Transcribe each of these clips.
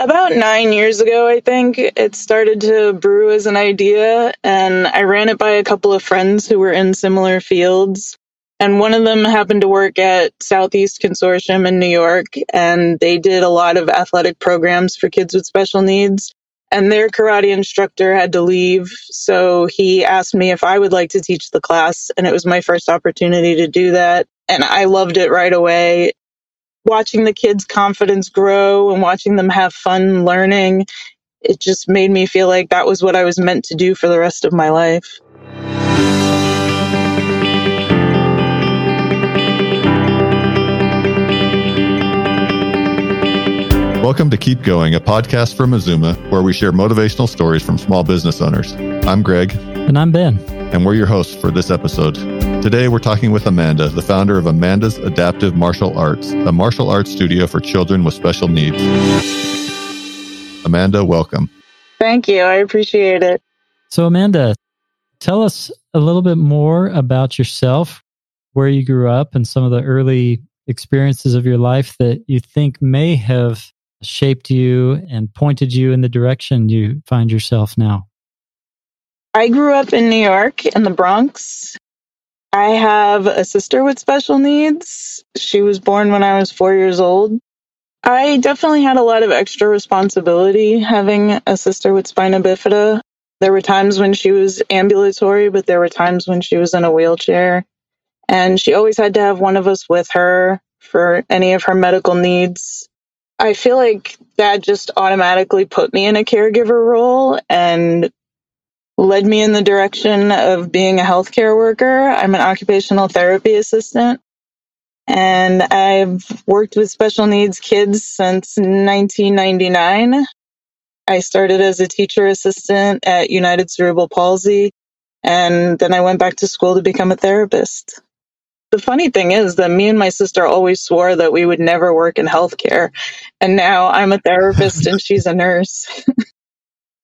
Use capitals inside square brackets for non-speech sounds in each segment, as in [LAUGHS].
About nine years ago, I think, it started to brew as an idea, and I ran it by a couple of friends who were in similar fields. And one of them happened to work at Southeast Consortium in New York, and they did a lot of athletic programs for kids with special needs. And their karate instructor had to leave, so he asked me if I would like to teach the class, and it was my first opportunity to do that. And I loved it right away watching the kids' confidence grow and watching them have fun learning, it just made me feel like that was what I was meant to do for the rest of my life. Welcome to Keep Going, a podcast from Mazuma, where we share motivational stories from small business owners. I'm Greg. And I'm Ben. And we're your hosts for this episode. Today, we're talking with Amanda, the founder of Amanda's Adaptive Martial Arts, a martial arts studio for children with special needs. Amanda, welcome. Thank you. I appreciate it. So, Amanda, tell us a little bit more about yourself, where you grew up, and some of the early experiences of your life that you think may have shaped you and pointed you in the direction you find yourself now. I grew up in New York in the Bronx. I have a sister with special needs. She was born when I was four years old. I definitely had a lot of extra responsibility having a sister with spina bifida. There were times when she was ambulatory, but there were times when she was in a wheelchair. And she always had to have one of us with her for any of her medical needs. I feel like that just automatically put me in a caregiver role and led me in the direction of being a healthcare worker. I'm an occupational therapy assistant and I've worked with special needs kids since 1999. I started as a teacher assistant at United Cerebral Palsy and then I went back to school to become a therapist. The funny thing is that me and my sister always swore that we would never work in healthcare. And now I'm a therapist and she's a nurse. [LAUGHS]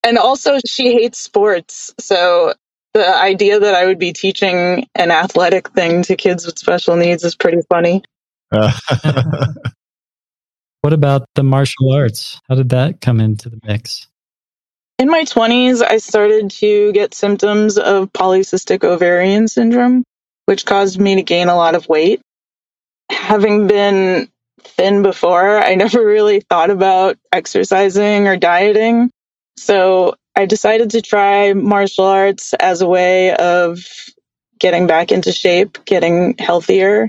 And also, she hates sports. So the idea that I would be teaching an athletic thing to kids with special needs is pretty funny. [LAUGHS] what about the martial arts? How did that come into the mix? In my 20s, I started to get symptoms of polycystic ovarian syndrome, which caused me to gain a lot of weight. Having been thin before, I [LAUGHS] never really thought about exercising or dieting. So I decided to try martial arts as a way of getting back into shape, getting healthier.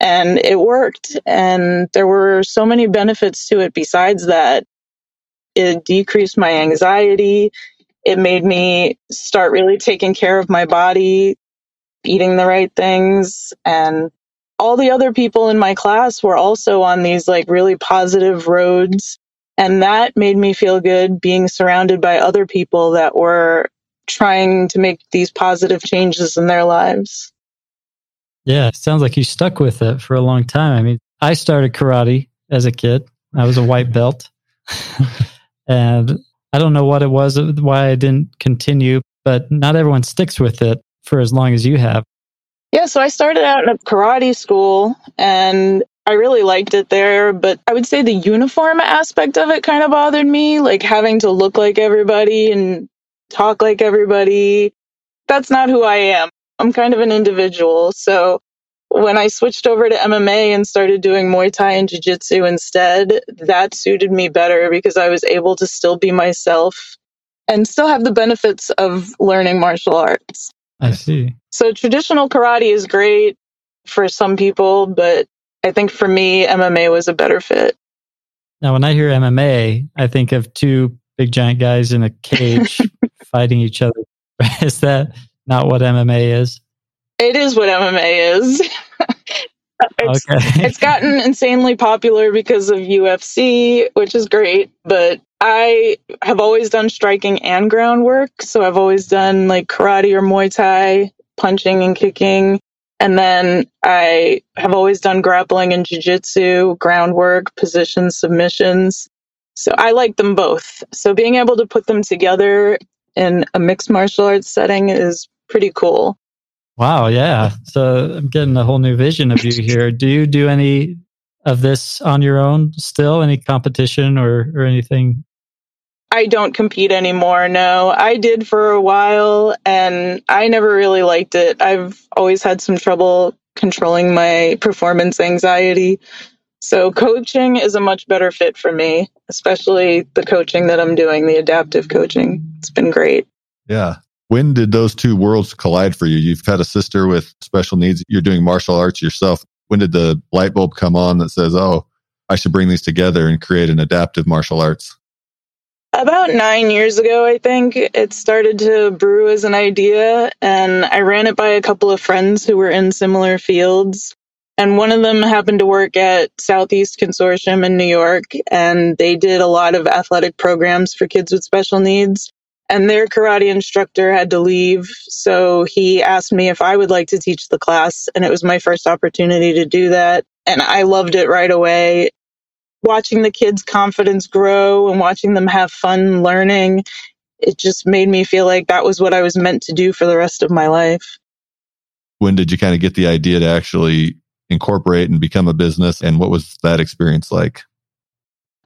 And it worked. And there were so many benefits to it besides that. It decreased my anxiety. It made me start really taking care of my body, eating the right things. And all the other people in my class were also on these like really positive roads and that made me feel good being surrounded by other people that were trying to make these positive changes in their lives. Yeah, sounds like you stuck with it for a long time. I mean, I started karate as a kid. I was a white belt. [LAUGHS] and I don't know what it was, why I didn't continue, but not everyone sticks with it for as long as you have. Yeah, so I started out in a karate school and I really liked it there, but I would say the uniform aspect of it kind of bothered me, like having to look like everybody and talk like everybody. That's not who I am. I'm kind of an individual. So when I switched over to MMA and started doing Muay Thai and Jiu Jitsu instead, that suited me better because I was able to still be myself and still have the benefits of learning martial arts. I see. So traditional karate is great for some people, but I think for me, MMA was a better fit. Now, when I hear MMA, I think of two big giant guys in a cage [LAUGHS] fighting each other. [LAUGHS] is that not what MMA is? It is what MMA is. [LAUGHS] it's, okay. it's gotten insanely popular because of UFC, which is great, but I have always done striking and groundwork. So I've always done like karate or Muay Thai, punching and kicking. And then I have always done grappling and jujitsu, groundwork, position submissions. So I like them both. So being able to put them together in a mixed martial arts setting is pretty cool. Wow, yeah. So I'm getting a whole new vision of you [LAUGHS] here. Do you do any of this on your own still? Any competition or, or anything? I don't compete anymore. No, I did for a while and I never really liked it. I've always had some trouble controlling my performance anxiety. So coaching is a much better fit for me, especially the coaching that I'm doing, the adaptive coaching. It's been great. Yeah. When did those two worlds collide for you? You've had a sister with special needs. You're doing martial arts yourself. When did the light bulb come on that says, oh, I should bring these together and create an adaptive martial arts? About nine years ago, I think it started to brew as an idea, and I ran it by a couple of friends who were in similar fields. And one of them happened to work at Southeast Consortium in New York, and they did a lot of athletic programs for kids with special needs. And their karate instructor had to leave, so he asked me if I would like to teach the class, and it was my first opportunity to do that. And I loved it right away watching the kids' confidence grow and watching them have fun learning, it just made me feel like that was what I was meant to do for the rest of my life. When did you kind of get the idea to actually incorporate and become a business? And what was that experience like?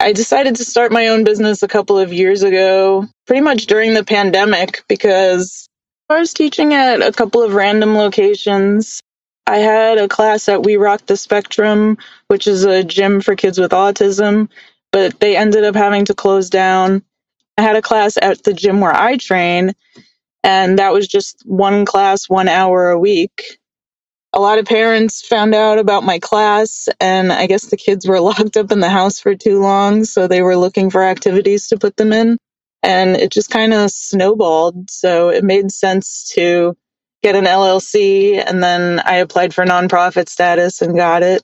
I decided to start my own business a couple of years ago, pretty much during the pandemic, because I was teaching at a couple of random locations I had a class at We Rock the Spectrum, which is a gym for kids with autism, but they ended up having to close down. I had a class at the gym where I train, and that was just one class, one hour a week. A lot of parents found out about my class, and I guess the kids were [LAUGHS] locked up in the house for too long, so they were looking for activities to put them in. And it just kind of snowballed. So it made sense to get an LLC, and then I applied for nonprofit status and got it.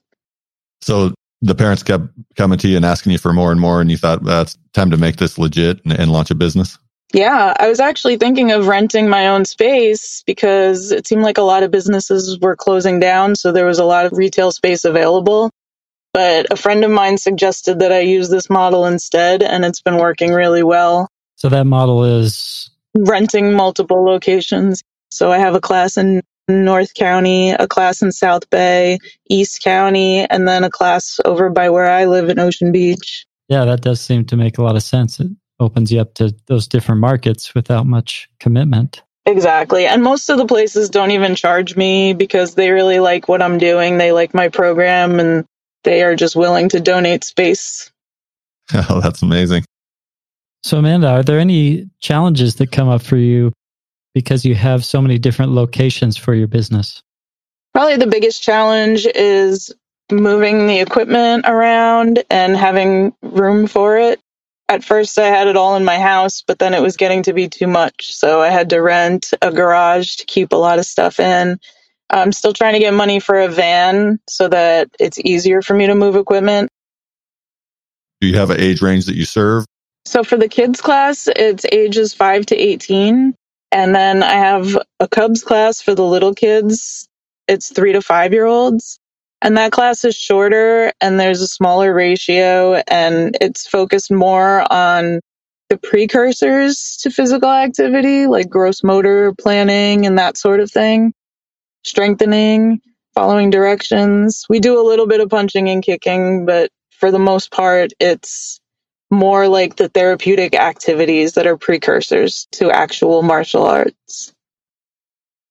So the parents kept coming to you and asking you for more and more, and you thought that's time to make this legit and, and launch a business. Yeah, I was actually thinking of renting my own space because it seemed like a lot of businesses were closing down, so there was a lot of retail space available. But a friend of mine suggested that I use this model instead, and it's been working really well. So that model is renting multiple locations. So I have a class in North County, a class in South Bay, East County, and then a class over by where I live in Ocean Beach. Yeah, that does seem to make a lot of sense. It opens you up to those different markets without much commitment. Exactly. And most of the places don't even charge me because they really like what I'm doing. They like my program and they are just willing to donate space. Oh, [LAUGHS] that's amazing. So, Amanda, are there any challenges that come up for you because you have so many different locations for your business? Probably the biggest challenge is moving the equipment around and having room for it. At first, I had it all in my house, but then it was getting to be too much. So I had to rent a garage to keep a lot of stuff in. I'm still trying to get money for a van so that it's easier for me to move equipment. Do you have an age range that you serve? So for the kids class, it's ages 5 to 18. And then I have a Cubs class for the little kids. It's three to five year olds. And that class is shorter and there's a smaller ratio and it's focused more on the precursors to physical activity, like gross motor planning and that sort of thing, strengthening, following directions. We do a little bit of punching and kicking, but for the most part, it's more like the therapeutic activities that are precursors to actual martial arts.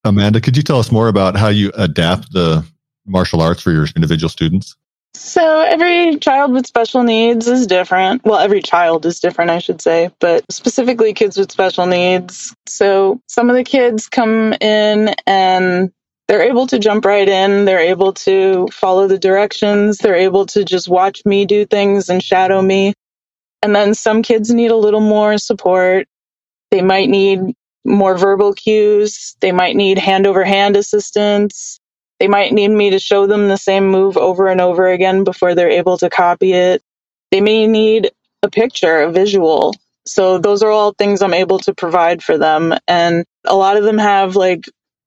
Amanda, could you tell us more about how you adapt the martial arts for your individual students? So, every child with special needs is different. Well, every child is different, I should say, but specifically kids with special needs. So, some of the kids come in and they're able to jump right in. They're able to follow the directions. They're able to just watch me do things and shadow me. And then some kids need a little more support. They might need more verbal cues. They might need hand over hand assistance. They might need me to show them the same move over and over again before they're able to copy it. They may need a picture, a visual. So those are all things I'm able to provide for them. And a lot of them have like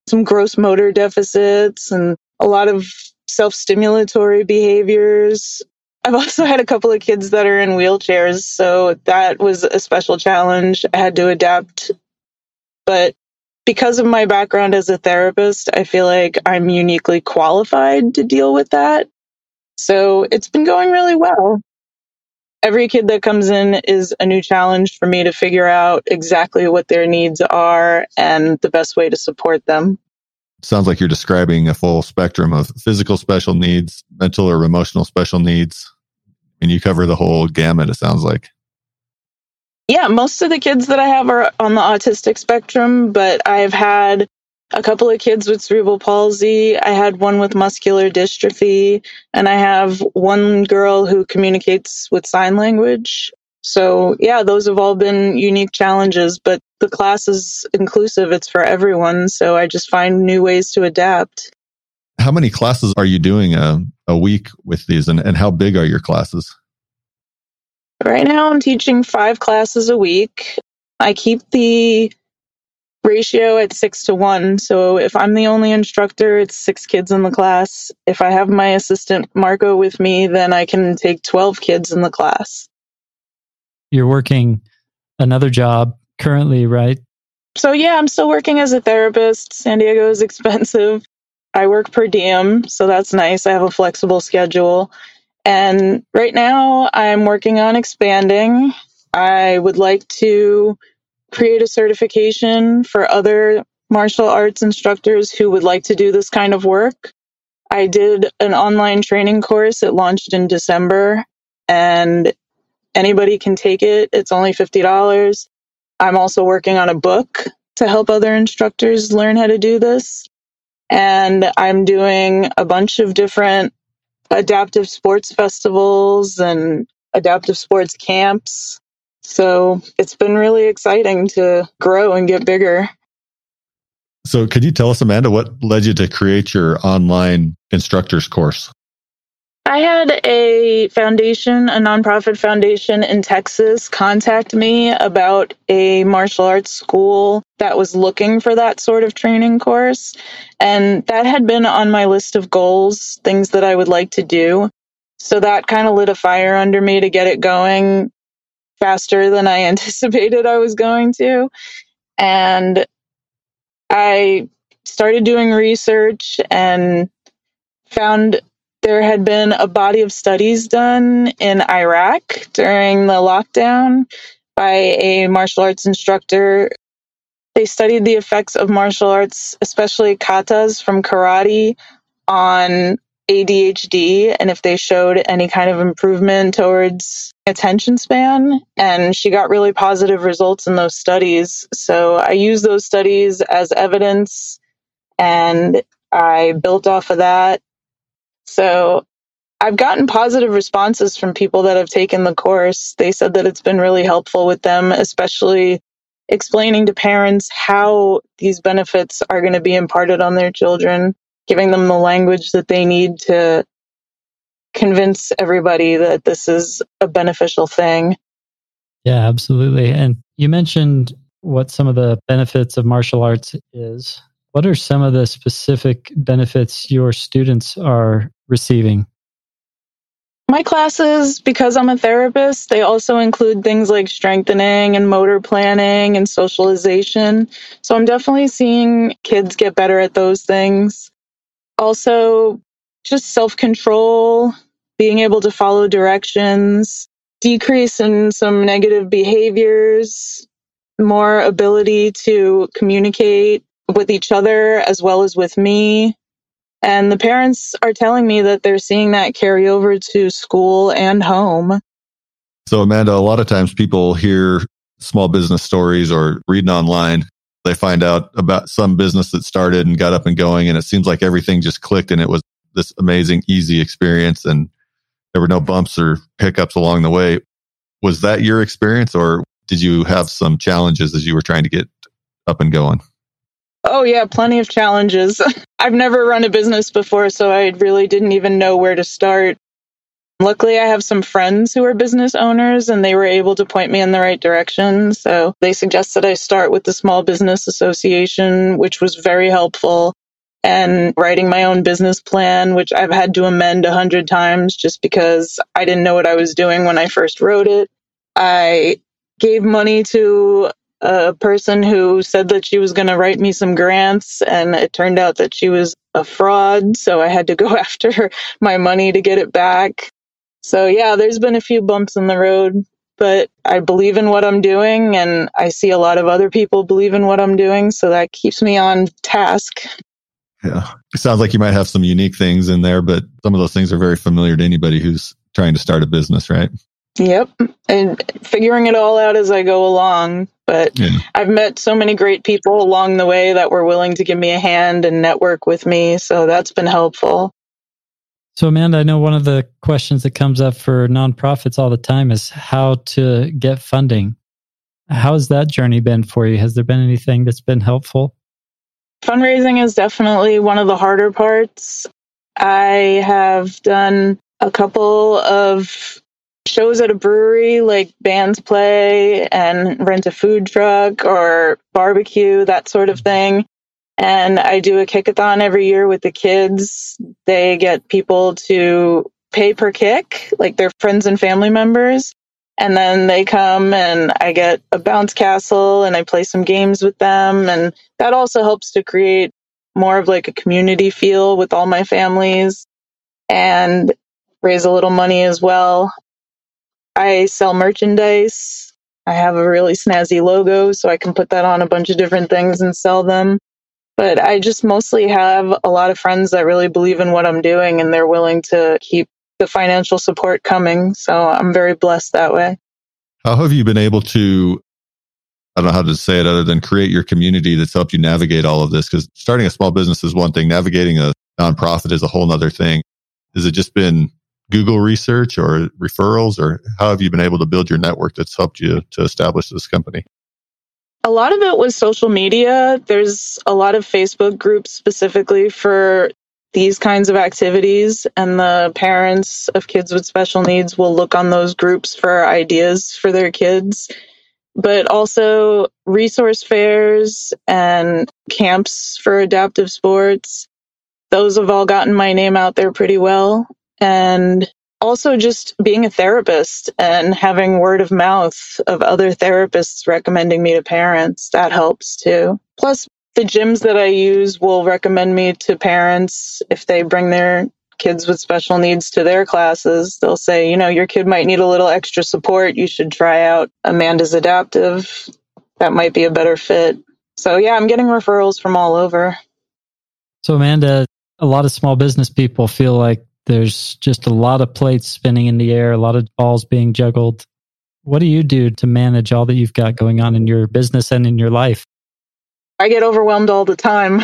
some gross motor deficits and a lot of self stimulatory behaviors. I've also had a couple of kids that are in wheelchairs, so that was a special challenge. I had to adapt. But because of my background as a therapist, I feel like I'm uniquely qualified to deal with that. So it's been going really well. Every kid that comes in is a new challenge for me to figure out exactly what their needs are and the best way to support them. Sounds like you're describing a full spectrum of physical special needs, mental or emotional special needs, and you cover the whole gamut, it sounds like. Yeah, most of the kids that I have are on the autistic spectrum, but I've had a couple of kids with cerebral palsy. I had one with muscular dystrophy, and I have one girl who communicates with sign language. So, yeah, those have all been unique challenges, but the class is inclusive. It's for everyone. So I just find new ways to adapt. How many classes are you doing a, a week with these, and, and how big are your classes? Right now, I'm teaching five classes a week. I keep the ratio at six to one. So if I'm the only instructor, it's six kids in the class. If I have my assistant Marco with me, then I can take 12 kids in the class. You're working another job currently, right? So yeah, I'm still working as a therapist. San Diego is [LAUGHS] expensive. I work per diem, so that's nice. I have a flexible schedule. And right now, I'm working on expanding. I would like to create a certification for other martial arts instructors who would like to do this kind of work. I did an online training course. It launched in December and anybody can take it. It's only $50. I'm also working on a book to help other instructors learn how to do this. And I'm doing a bunch of different adaptive sports festivals and adaptive sports camps. So it's been really exciting to grow and get bigger. So, could you tell us, Amanda, what led you to create your online instructors course? I had a foundation, a nonprofit foundation in Texas, contact me about a martial arts school that was looking for that sort of training course. And that had been on my list of goals, things that I would like to do. So that kind of lit a fire under me to get it going faster than I [LAUGHS] anticipated I was going to. And I started doing research and found there had been a body of studies done in Iraq during the lockdown by a martial arts instructor. They studied the effects of martial arts, especially katas from karate, on ADHD and if they showed any kind of improvement towards attention span. And she got really positive results in those studies. So I used those studies as evidence and I built off of that so I've gotten positive responses from people that have taken the course. They said that it's been really helpful with them, especially explaining to parents how these benefits are going to be imparted on their children, giving them the language that they need to convince everybody that this is a beneficial thing. Yeah, absolutely. And you mentioned what some of the benefits of martial arts is. What are some of the specific benefits your students are receiving? My classes, because I'm a therapist, they also include things like strengthening and motor planning and socialization. So I'm definitely seeing kids get better at those things. Also, just self control, being able to follow directions, decrease in some negative behaviors, more ability to communicate with each other as well as with me. And the parents are telling me that they're seeing that carry over to school and home. So, Amanda, a lot of times people hear small business stories or reading online. They find out about some business that started and got up and going, and it seems like everything just clicked and it was this amazing, easy experience, and there were no bumps or hiccups along the way. Was that your experience, or did you have some challenges as you were trying to get up and going? Oh, yeah, plenty of challenges. [LAUGHS] I've never run a business before, so I really didn't even know where to start. Luckily, I have some friends who are business owners and they were able to point me in the right direction. So they suggested I start with the Small Business Association, which was very helpful, and writing my own business plan, which I've had to amend a hundred times just because I didn't know what I was doing when I first wrote it. I gave money to a person who said that she was going to write me some grants, and it turned out that she was a fraud. So I had to go [LAUGHS] after my money to get it back. So yeah, there's been a few bumps in the road, but I believe in what I'm doing and I see a lot of other people believe in what I'm doing. So that keeps me on task. Yeah. It sounds like you might have some unique things in there, but some of those things are very familiar to anybody who's trying to start a business, right? Yep. And figuring it all out as I go along. But yeah. I've met so many great people along the way that were willing to give me a hand and network with me. So that's been helpful. So, Amanda, I know one of the questions that comes up for nonprofits all the time is how to get funding. How has that journey been for you? Has there been anything that's been helpful? Fundraising is definitely one of the harder parts. I have done a couple of shows at a brewery, like bands play and rent a food truck or barbecue, that sort of thing. And I do a kickathon every year with the kids. They get people to pay per kick, like their friends and family members. And then they come and I get a bounce castle and I play some games with them. And that also helps to create more of like a community feel with all my families and raise a little money as well. I sell merchandise. I have a really snazzy logo, so I can put that on a bunch of different things and sell them. But I just mostly have a lot of friends that really believe in what I'm doing and they're willing to keep the financial support coming. So I'm very blessed that way. How have you been able to, I don't know how to say it other than create your community that's helped you navigate all of this? Because starting a small business is one thing, navigating a nonprofit is a whole other thing. Has it just been Google research or referrals, or how have you been able to build your network that's helped you to establish this company? A lot of it was social media. There's a lot of Facebook groups specifically for these kinds of activities, and the parents of kids with special needs will look on those groups for ideas for their kids. But also resource fairs and camps for adaptive sports. Those have all gotten my name out there pretty well and also just being a therapist and having word of mouth of other therapists recommending me to parents that helps too. Plus the gyms that i use will recommend me to parents. If they bring their kids with special needs to their classes they'll say you know your kid might need a little extra support. You should try out amanda's adaptive. That might be a better fit. So yeah i'm getting referrals from all over. So amanda a lot of small business people feel like there's just a lot of plates spinning in the air, a lot of balls being juggled. What do you do to manage all that you've got going on in your business and in your life? I get overwhelmed all the time.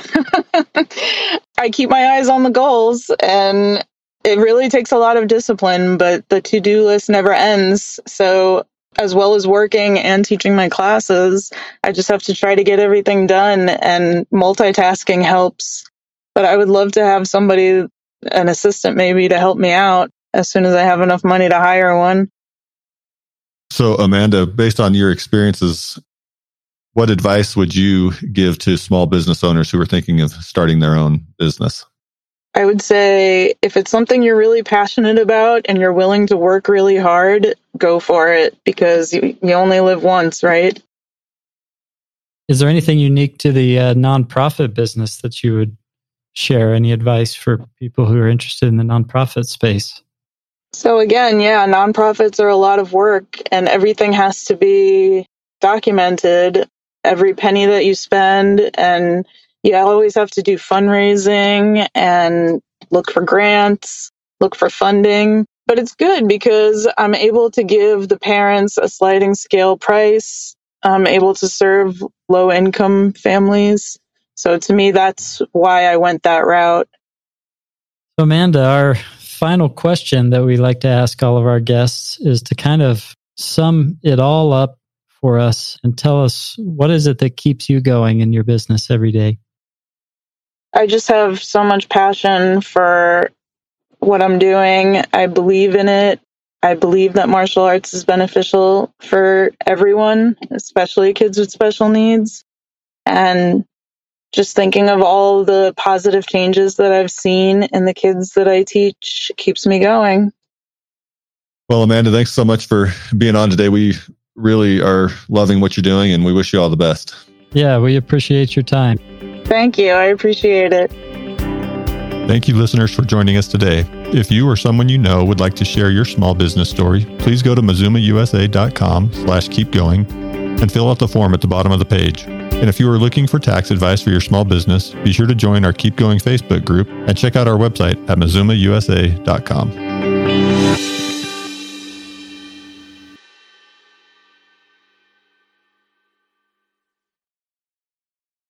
[LAUGHS] I keep my eyes on the goals and it really takes a lot of discipline, but the to do list never ends. So, as well as working and teaching my classes, I just have to try to get everything done and multitasking helps. But I would love to have somebody an assistant maybe to help me out as soon as I have enough money to hire one. So, Amanda, based on your experiences, what advice would you give to small business owners who are thinking of starting their own business? I would say if it's something you're really passionate about and you're willing to work really hard, go for it because you, you only live once, right? Is there anything unique to the uh, nonprofit business that you would share any advice for people who are interested in the nonprofit space? So, again, yeah, nonprofits are a lot of work and everything has to be documented. Every penny that you spend, and you always have to do fundraising and look for grants, look for funding. But it's good because I'm able to give the parents a sliding scale price. I'm able to serve low income families so to me, that's why I went that route. So, Amanda, our final question that we like to ask all of our guests is to kind of sum it all up for us and tell us what is it that keeps you going in your business every day? I just have so much passion for what I'm doing. I believe in it. I believe that martial arts is beneficial for everyone, especially kids with special needs. And just thinking of all the positive changes that I've seen in the kids that I teach keeps me going. Well, Amanda, thanks so much for being on today. We really are loving what you're doing and we wish you all the best. Yeah, we appreciate your time. Thank you. I appreciate it. Thank you, listeners, for joining us today. If you or someone you know would like to share your small business story, please go to mazumausa.com slash keep going and fill out the form at the bottom of the page. And if you are looking for tax advice for your small business, be sure to join our Keep Going Facebook group and check out our website at mazumausa.com.